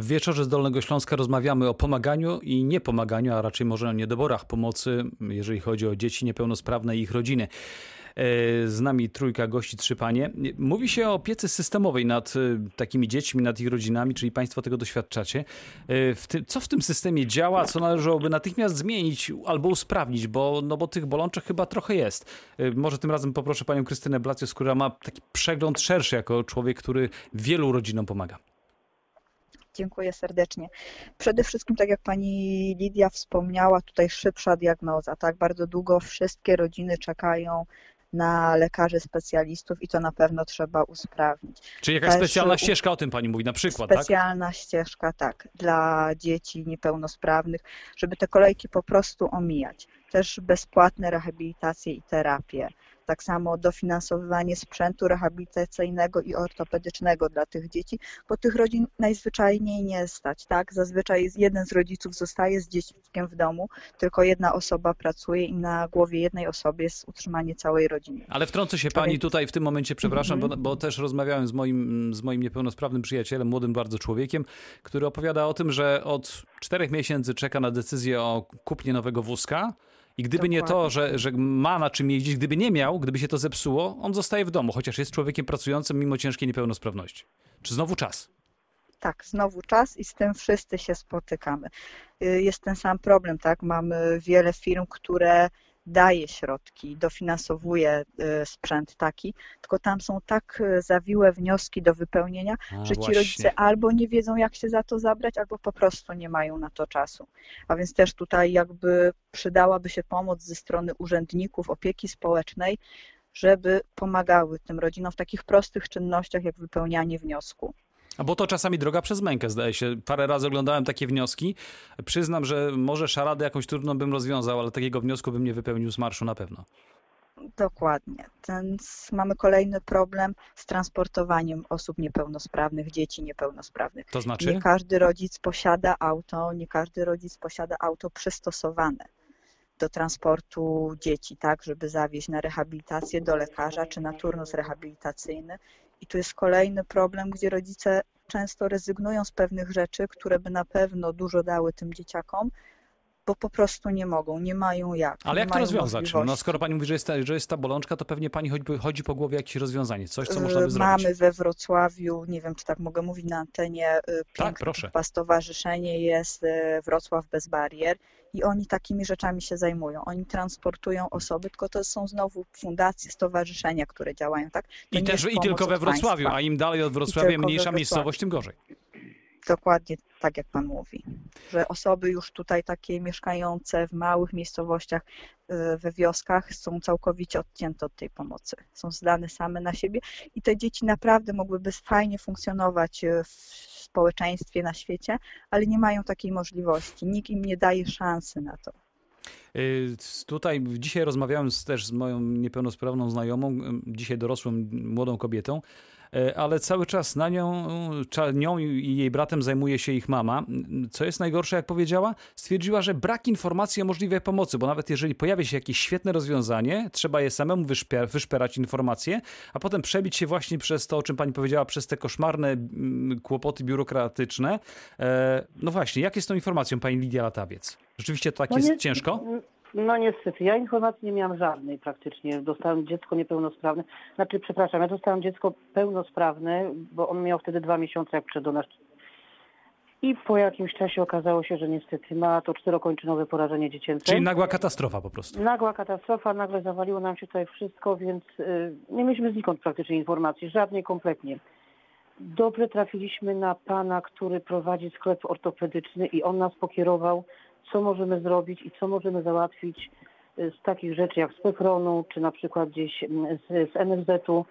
W wieczorze z Dolnego Śląska rozmawiamy o pomaganiu i niepomaganiu, a raczej może o niedoborach pomocy, jeżeli chodzi o dzieci niepełnosprawne i ich rodziny. E, z nami trójka gości, trzy panie. Mówi się o opiece systemowej nad e, takimi dziećmi, nad ich rodzinami, czyli państwo tego doświadczacie. E, co w tym systemie działa, co należałoby natychmiast zmienić albo usprawnić, bo, no bo tych bolączek chyba trochę jest. Może tym razem poproszę panią Krystynę Blacjus, która ma taki przegląd szerszy jako człowiek, który wielu rodzinom pomaga. Dziękuję serdecznie. Przede wszystkim, tak jak pani Lidia wspomniała, tutaj szybsza diagnoza. Tak bardzo długo wszystkie rodziny czekają na lekarzy specjalistów i to na pewno trzeba usprawnić. Czyli jakaś Też specjalna ścieżka o tym pani mówi na przykład, tak? Specjalna tak? ścieżka, tak, dla dzieci niepełnosprawnych, żeby te kolejki po prostu omijać. Też bezpłatne rehabilitacje i terapie tak samo dofinansowywanie sprzętu rehabilitacyjnego i ortopedycznego dla tych dzieci, bo tych rodzin najzwyczajniej nie stać, tak? Zazwyczaj jeden z rodziców zostaje z dzieckiem w domu, tylko jedna osoba pracuje i na głowie jednej osoby jest utrzymanie całej rodziny. Ale wtrącę się pani tutaj w tym momencie, przepraszam, mm -hmm. bo, bo też rozmawiałem z moim, z moim niepełnosprawnym przyjacielem, młodym bardzo człowiekiem, który opowiada o tym, że od czterech miesięcy czeka na decyzję o kupnie nowego wózka, i gdyby Dokładnie. nie to, że, że ma na czym jeździć, gdyby nie miał, gdyby się to zepsuło, on zostaje w domu, chociaż jest człowiekiem pracującym mimo ciężkiej niepełnosprawności. Czy znowu czas? Tak, znowu czas i z tym wszyscy się spotykamy. Y, jest ten sam problem, tak? Mamy wiele firm, które daje środki, dofinansowuje y, sprzęt taki, tylko tam są tak y, zawiłe wnioski do wypełnienia, A, że ci właśnie. rodzice albo nie wiedzą, jak się za to zabrać, albo po prostu nie mają na to czasu. A więc też tutaj jakby przydałaby się pomoc ze strony urzędników opieki społecznej, żeby pomagały tym rodzinom w takich prostych czynnościach, jak wypełnianie wniosku. A bo to czasami droga przez mękę, zdaje się. Parę razy oglądałem takie wnioski. Przyznam, że może szaradę jakąś trudną bym rozwiązał, ale takiego wniosku bym nie wypełnił z marszu na pewno. Dokładnie. Więc mamy kolejny problem z transportowaniem osób niepełnosprawnych, dzieci niepełnosprawnych. To znaczy? Nie każdy rodzic posiada auto, nie każdy rodzic posiada auto przystosowane do transportu dzieci, tak, żeby zawieźć na rehabilitację do lekarza czy na turnus rehabilitacyjny i tu jest kolejny problem, gdzie rodzice często rezygnują z pewnych rzeczy, które by na pewno dużo dały tym dzieciakom, bo po prostu nie mogą, nie mają jak. Ale jak to rozwiązać? No, skoro pani mówi, że jest, ta, że jest ta bolączka, to pewnie pani chodzi, chodzi po głowie jakieś rozwiązanie, coś, co można by zrobić. Mamy we Wrocławiu, nie wiem, czy tak mogę mówić na antenie, y, tak, stowarzyszenie jest y, Wrocław Bez Barier i oni takimi rzeczami się zajmują. Oni transportują osoby, tylko to są znowu fundacje, stowarzyszenia, które działają, tak? To I też i tylko we Wrocławiu, państwa. a im dalej od Wrocławia mniejsza miejscowość, tym gorzej. Dokładnie tak, jak Pan mówi, że osoby już tutaj takie mieszkające w małych miejscowościach, y, we wioskach są całkowicie odcięte od tej pomocy. Są zdane same na siebie i te dzieci naprawdę mogłyby fajnie funkcjonować y, w społeczeństwie, na świecie, ale nie mają takiej możliwości. Nikt im nie daje szansy na to. Y, tutaj dzisiaj rozmawiałem też z moją niepełnosprawną znajomą, dzisiaj dorosłą młodą kobietą, ale cały czas na nią, nią i jej bratem zajmuje się ich mama. Co jest najgorsze, jak powiedziała, stwierdziła, że brak informacji o możliwej pomocy, bo nawet jeżeli pojawia się jakieś świetne rozwiązanie, trzeba je samemu wyszper wyszperać informacje, a potem przebić się właśnie przez to, o czym pani powiedziała, przez te koszmarne kłopoty biurokratyczne. E, no właśnie, jak jest z tą informacją, pani Lidia Latawiec? Rzeczywiście to tak no jest nie, ciężko? No niestety, ja informacji nie miałam żadnej praktycznie. Dostałam dziecko niepełnosprawne. Znaczy, przepraszam, ja dostałam dziecko pełnosprawne, bo on miał wtedy dwa miesiące, jak przyszedł do nas. I po jakimś czasie okazało się, że niestety ma to czterokończynowe porażenie dziecięce. Czyli nagła katastrofa po prostu. Nagła katastrofa, nagle zawaliło nam się tutaj wszystko, więc y, nie mieliśmy znikąd praktycznie informacji, żadnej kompletnie. Dobrze trafiliśmy na pana, który prowadzi sklep ortopedyczny i on nas pokierował co możemy zrobić i co możemy załatwić y, z takich rzeczy jak z Pefronu, czy na przykład gdzieś mm, z, z NFZ-u.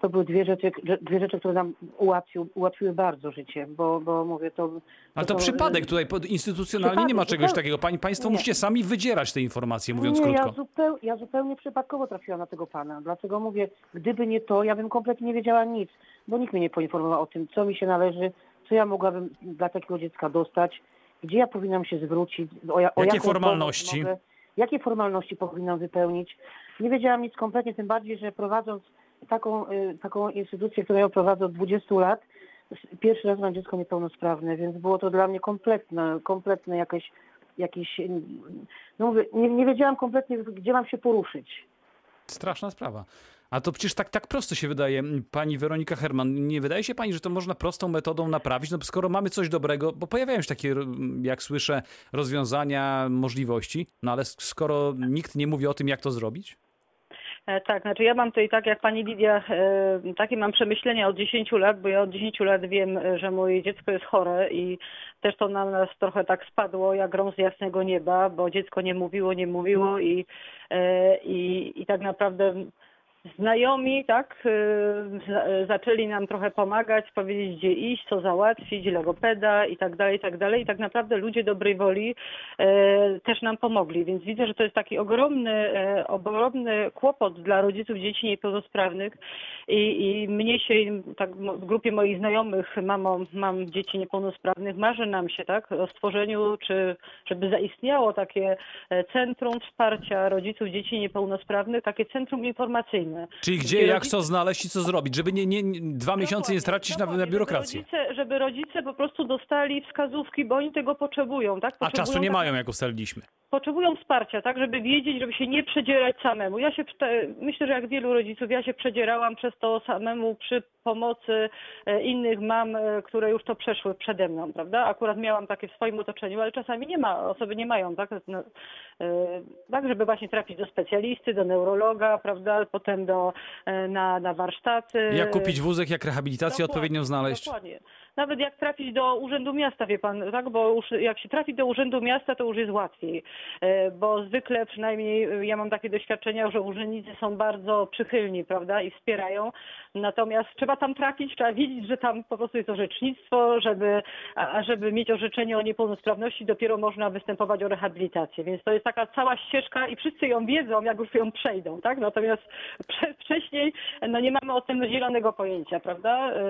To były dwie rzeczy, dwie rzeczy, które nam ułatwił, ułatwiły bardzo życie, bo, bo mówię to... Ale to, to przypadek tutaj, instytucjonalnie przypadek, nie ma czegoś takiego. Pani, państwo nie. musicie sami wydzierać te informacje, mówiąc nie, krótko. Ja, zupeł, ja zupełnie przypadkowo trafiłam na tego pana, dlatego mówię, gdyby nie to, ja bym kompletnie nie wiedziała nic, bo nikt mnie nie poinformował o tym, co mi się należy, co ja mogłabym dla takiego dziecka dostać gdzie ja powinnam się zwrócić, o, o jakie formalności? Mogę, jakie formalności powinnam wypełnić. Nie wiedziałam nic kompletnie, tym bardziej, że prowadząc taką, y, taką instytucję, którą ja prowadzę od 20 lat, Pierwszy raz mam dziecko niepełnosprawne, więc było to dla mnie kompletne, kompletne jakieś, jakieś no mówię, nie, nie wiedziałam kompletnie, gdzie mam się poruszyć. Straszna sprawa. A to przecież tak, tak prosto się wydaje. Pani Weronika Herman, nie wydaje się pani, że to można prostą metodą naprawić? No skoro mamy coś dobrego, bo pojawiają się takie, jak słyszę, rozwiązania, możliwości, no ale skoro nikt nie mówi o tym, jak to zrobić? E, tak, znaczy ja mam tutaj tak jak pani Lidia, e, takie mam przemyślenia od 10 lat, bo ja od 10 lat wiem, że moje dziecko jest chore i też to na nas trochę tak spadło jak grom z jasnego nieba, bo dziecko nie mówiło, nie mówiło i, e, i, i tak naprawdę znajomi, tak, y, zaczęli nam trochę pomagać, powiedzieć gdzie iść, co załatwić, logopeda i tak dalej, i tak dalej. I tak naprawdę ludzie dobrej woli e, też nam pomogli, więc widzę, że to jest taki ogromny, e, ogromny kłopot dla rodziców dzieci niepełnosprawnych. I, i mnie się, tak w grupie moich znajomych mamo, mam dzieci niepełnosprawnych, marzy nam się, tak, o stworzeniu, czy żeby zaistniało takie e, centrum wsparcia rodziców dzieci niepełnosprawnych, takie centrum informacyjne Czyli gdzie, jak co znaleźć i co zrobić, żeby nie, nie, nie dwa miesiące nie stracić na, na biurokrację. Żeby rodzice, żeby rodzice po prostu dostali wskazówki, bo oni tego potrzebują. Tak? Potrzebują A czasu nie tak... mają, jak ustaliliśmy potrzebują wsparcia, tak, żeby wiedzieć, żeby się nie przedzierać samemu. Ja się, myślę, że jak wielu rodziców, ja się przedzierałam przez to samemu przy pomocy e, innych mam, e, które już to przeszły przede mną, prawda? Akurat miałam takie w swoim otoczeniu, ale czasami nie ma, osoby nie mają, tak, no, e, tak żeby właśnie trafić do specjalisty, do neurologa, prawda, potem do, na, na warsztaty. Jak kupić wózek, jak rehabilitację dokładnie, odpowiednią znaleźć. Dokładnie. Nawet jak trafić do Urzędu Miasta, wie pan, tak, bo już jak się trafi do Urzędu Miasta, to już jest łatwiej, bo zwykle przynajmniej ja mam takie doświadczenia, że urzędnicy są bardzo przychylni, prawda, i wspierają, natomiast trzeba tam trafić, trzeba wiedzieć, że tam po prostu jest orzecznictwo, żeby, a żeby mieć orzeczenie o niepełnosprawności, dopiero można występować o rehabilitację, więc to jest taka cała ścieżka i wszyscy ją wiedzą, jak już ją przejdą, tak, natomiast wcześniej no nie mamy o tym zielonego pojęcia, prawda, e,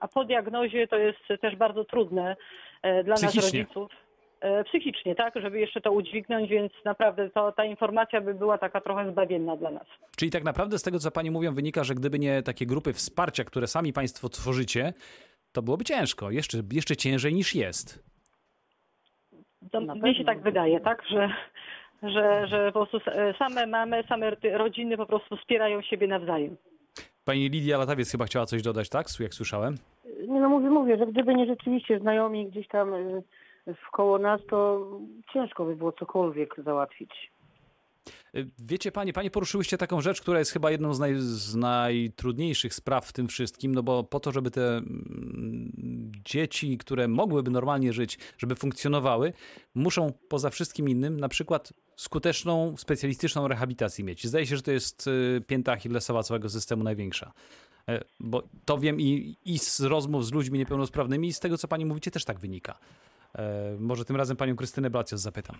a po diagnozie to jest też bardzo trudne e, dla nas rodziców. E, psychicznie, tak, żeby jeszcze to udźwignąć, więc naprawdę to, ta informacja by była taka trochę zbawienna dla nas. Czyli tak naprawdę z tego, co Pani mówią, wynika, że gdyby nie takie grupy wsparcia, które sami Państwo tworzycie, to byłoby ciężko, jeszcze, jeszcze ciężej niż jest. To mnie się tak wydaje, tak, że, że, że po prostu same mamy, same rodziny po prostu wspierają siebie nawzajem. Pani Lidia Latawiec chyba chciała coś dodać, tak? Jak słyszałem? Nie no mówię, mówię, że gdyby nie rzeczywiście znajomi gdzieś tam y, wkoło nas, to ciężko by było cokolwiek załatwić. Y, wiecie panie, panie poruszyłyście taką rzecz, która jest chyba jedną z, naj, z, najtrudniejszych spraw w tym wszystkim, no bo po to, żeby te mm, dzieci, które mogłyby normalnie żyć, żeby funkcjonowały, muszą poza wszystkim innym na przykład skuteczną, specjalistyczną rehabilitację mieć. Zdaje się, że to jest y, pięta Achillesowa całego systemu największa. E, bo to wiem i, i z rozmów z ludźmi niepełnosprawnymi i z tego, co pani mówicie, też tak wynika. E, może tym razem panią Krystynę Blacjos zapytam.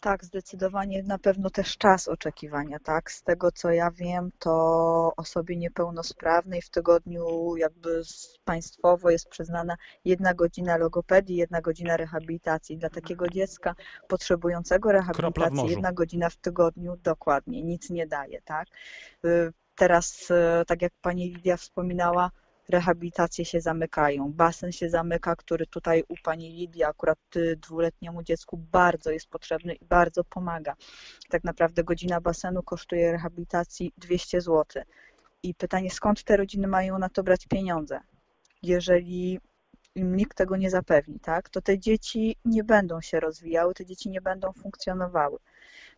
Tak, zdecydowanie na pewno też czas oczekiwania, tak? Z tego co ja wiem, to osobie niepełnosprawnej w tygodniu jakby państwowo jest przyznana jedna godzina logopedii, jedna godzina rehabilitacji. Dla takiego dziecka potrzebującego rehabilitacji jedna godzina w tygodniu dokładnie nic nie daje, tak? Teraz, y, tak jak pani Lidia wspominała, rehabilitacje się zamykają. Basen się zamyka, który tutaj u pani Lidii akurat y, dwuletniemu dziecku bardzo jest potrzebny i bardzo pomaga. Tak naprawdę godzina basenu kosztuje rehabilitacji 200 zł. I pytanie, skąd te rodziny mają na to brać pieniądze? Jeżeli im nikt tego nie zapewni, tak, to te dzieci nie będą się rozwijały, te dzieci nie będą funkcjonowały.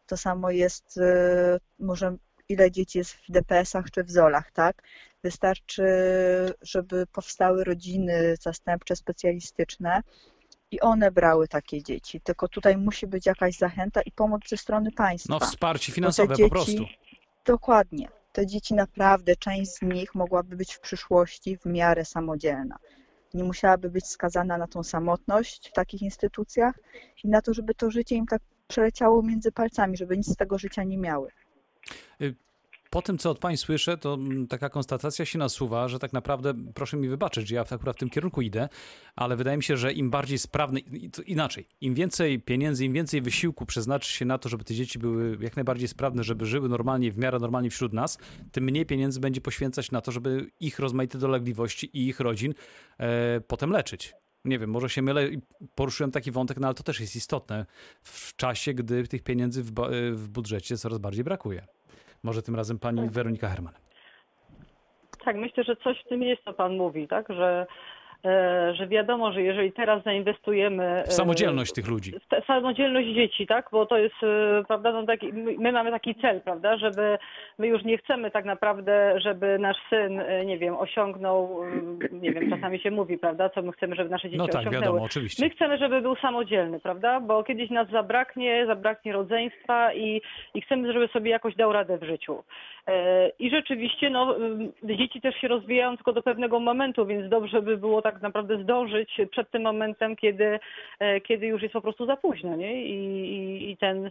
To samo jest, y, może ile dzieci jest w DPS-ach czy w ZOL-ach, tak? Wystarczy, żeby powstały rodziny zastępcze, specjalistyczne i one brały takie dzieci. Tylko tutaj musi być jakaś zachęta i pomoc ze strony państwa. No wsparcie finansowe dzieci, po prostu. Dokładnie. Te dzieci naprawdę, część z nich mogłaby być w przyszłości w miarę samodzielna. Nie musiałaby być skazana na tą samotność w takich instytucjach i na to, żeby to życie im tak przeleciało między palcami, żeby nic z tego życia nie miały. Y, po tym, co od Pani słyszę, to mm, taka konstatacja się nasuwa, że tak naprawdę, proszę mi wybaczyć, że ja akurat w tym kierunku idę, ale wydaje mi się, że im bardziej sprawny, inaczej, im więcej pieniędzy, im więcej wysiłku przeznaczy się na to, żeby te dzieci były jak najbardziej sprawne, żeby żyły normalnie, w miarę normalnie wśród nas, tym mniej pieniędzy będzie poświęcać na to, żeby ich rozmaite dolegliwości i ich rodzin e, potem leczyć. Nie wiem, może się mylę i poruszyłem taki wątek, no ale to też jest istotne w czasie, gdy tych pieniędzy w, w budżecie coraz bardziej brakuje. Może tym razem pani Weronika Herman. Tak, myślę, że coś w tym jest, co pan mówi, tak, że że wiadomo, że jeżeli teraz zainwestujemy... W samodzielność tych ludzi. W samodzielność dzieci, tak? Bo to jest, e, prawda, no taki, my mamy taki cel, prawda, żeby my już nie chcemy tak naprawdę, żeby nasz syn, e, nie wiem, osiągnął, nie wiem, czasami się mówi, prawda, co my chcemy, żeby nasze dzieci no tak, osiągnęły. Wiadomo, oczywiście. My chcemy, żeby był samodzielny, prawda, bo kiedyś nas zabraknie, zabraknie rodzeństwa i, i chcemy, żeby sobie jakoś dał radę w życiu. I rzeczywiście, no, dzieci też się rozwijają tylko do pewnego momentu, więc dobrze by było tak tak naprawdę zdążyć przed tym momentem, kiedy, e, kiedy już jest po prostu za późno, nie? I, i, i ten,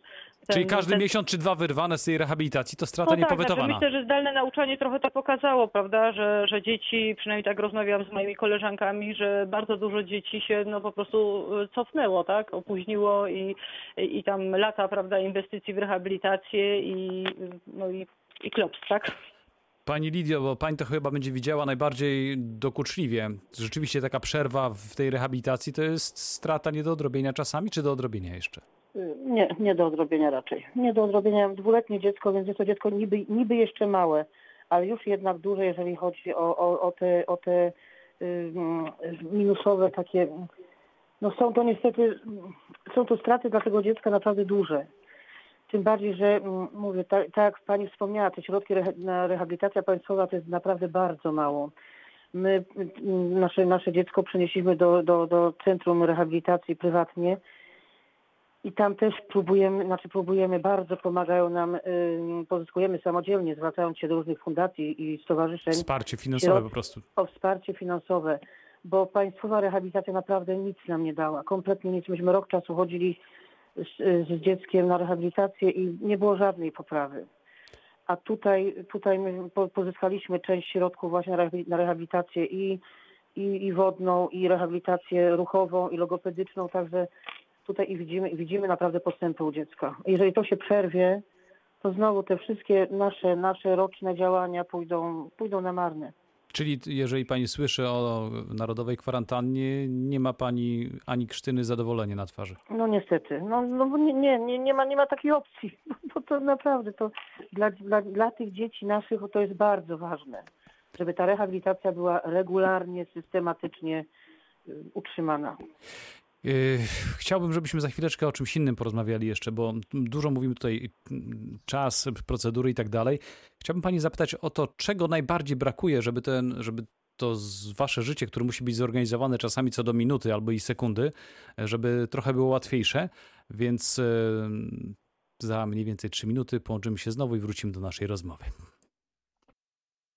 ten, Czyli każdy ten... miesiąc czy dwa wyrwane z tej rehabilitacji to strata no tak, niepowetowana. Znaczy myślę, że zdalne nauczanie trochę to pokazało, prawda, że, że dzieci, przynajmniej tak rozmawiałam z moimi koleżankami, że bardzo dużo dzieci się no po prostu e, cofnęło, tak, opóźniło i, i tam lata, prawda, inwestycji w rehabilitację i, no i, i klops, tak? Pani Lidio, bo pani to chyba będzie widziała najbardziej dokuczliwie. Rzeczywiście taka przerwa w tej rehabilitacji to jest strata nie do odrobienia czasami, czy do odrobienia jeszcze? Nie, nie do odrobienia raczej. Nie do odrobienia. Dwuletnie dziecko, więc jest to dziecko niby, niby jeszcze małe, ale już jednak duże, jeżeli chodzi o, o, o te, o te y, minusowe takie. No są to niestety, są to straty dla tego dziecka naprawdę duże. Tym bardziej, że mm, mówię, tak, tak jak Pani wspomniała, te środki na rehabilitacja państwowa to jest naprawdę bardzo mało. My mm, nasze, nasze dziecko przenieśliśmy do, do, do Centrum Rehabilitacji prywatnie i tam też próbujemy, znaczy próbujemy, bardzo pomagają nam, pozyskujemy samodzielnie, zwracając się do różnych fundacji i stowarzyszeń. Wsparcie finansowe po prostu. O wsparcie finansowe, bo państwowa rehabilitacja naprawdę nic nam nie dała, kompletnie nic. Myśmy rok czasu chodzili z, z dzieckiem na rehabilitację i nie było żadnej poprawy. A tutaj, tutaj my pozyskaliśmy część środków właśnie na rehabilitację i, i, i wodną, i rehabilitację ruchową, i logopedyczną, także tutaj i widzimy, widzimy naprawdę postępy u dziecka. Jeżeli to się przerwie, to znowu te wszystkie nasze, nasze roczne działania pójdą, pójdą na marne. Czyli jeżeli pani słyszy o narodowej kwarantannie, nie ma pani ani krztyny zadowolenia na twarzy? No niestety. No, no nie, nie, nie, ma, nie ma takiej opcji. Bo to naprawdę to dla, dla, dla tych dzieci naszych to jest bardzo ważne, żeby ta rehabilitacja była regularnie, systematycznie y, utrzymana. Yy, chciałbym, żebyśmy za chwileczkę o czymś innym porozmawiali jeszcze, bo dużo mówimy tutaj czas, procedury i tak dalej. Chciałbym pani zapytać o to, czego najbardziej brakuje, żeby, ten, żeby to wasze życie, które musi być zorganizowane czasami co do minuty albo i sekundy, żeby trochę było łatwiejsze, więc yy, za mniej więcej trzy minuty połączymy się znowu i wrócimy do naszej rozmowy.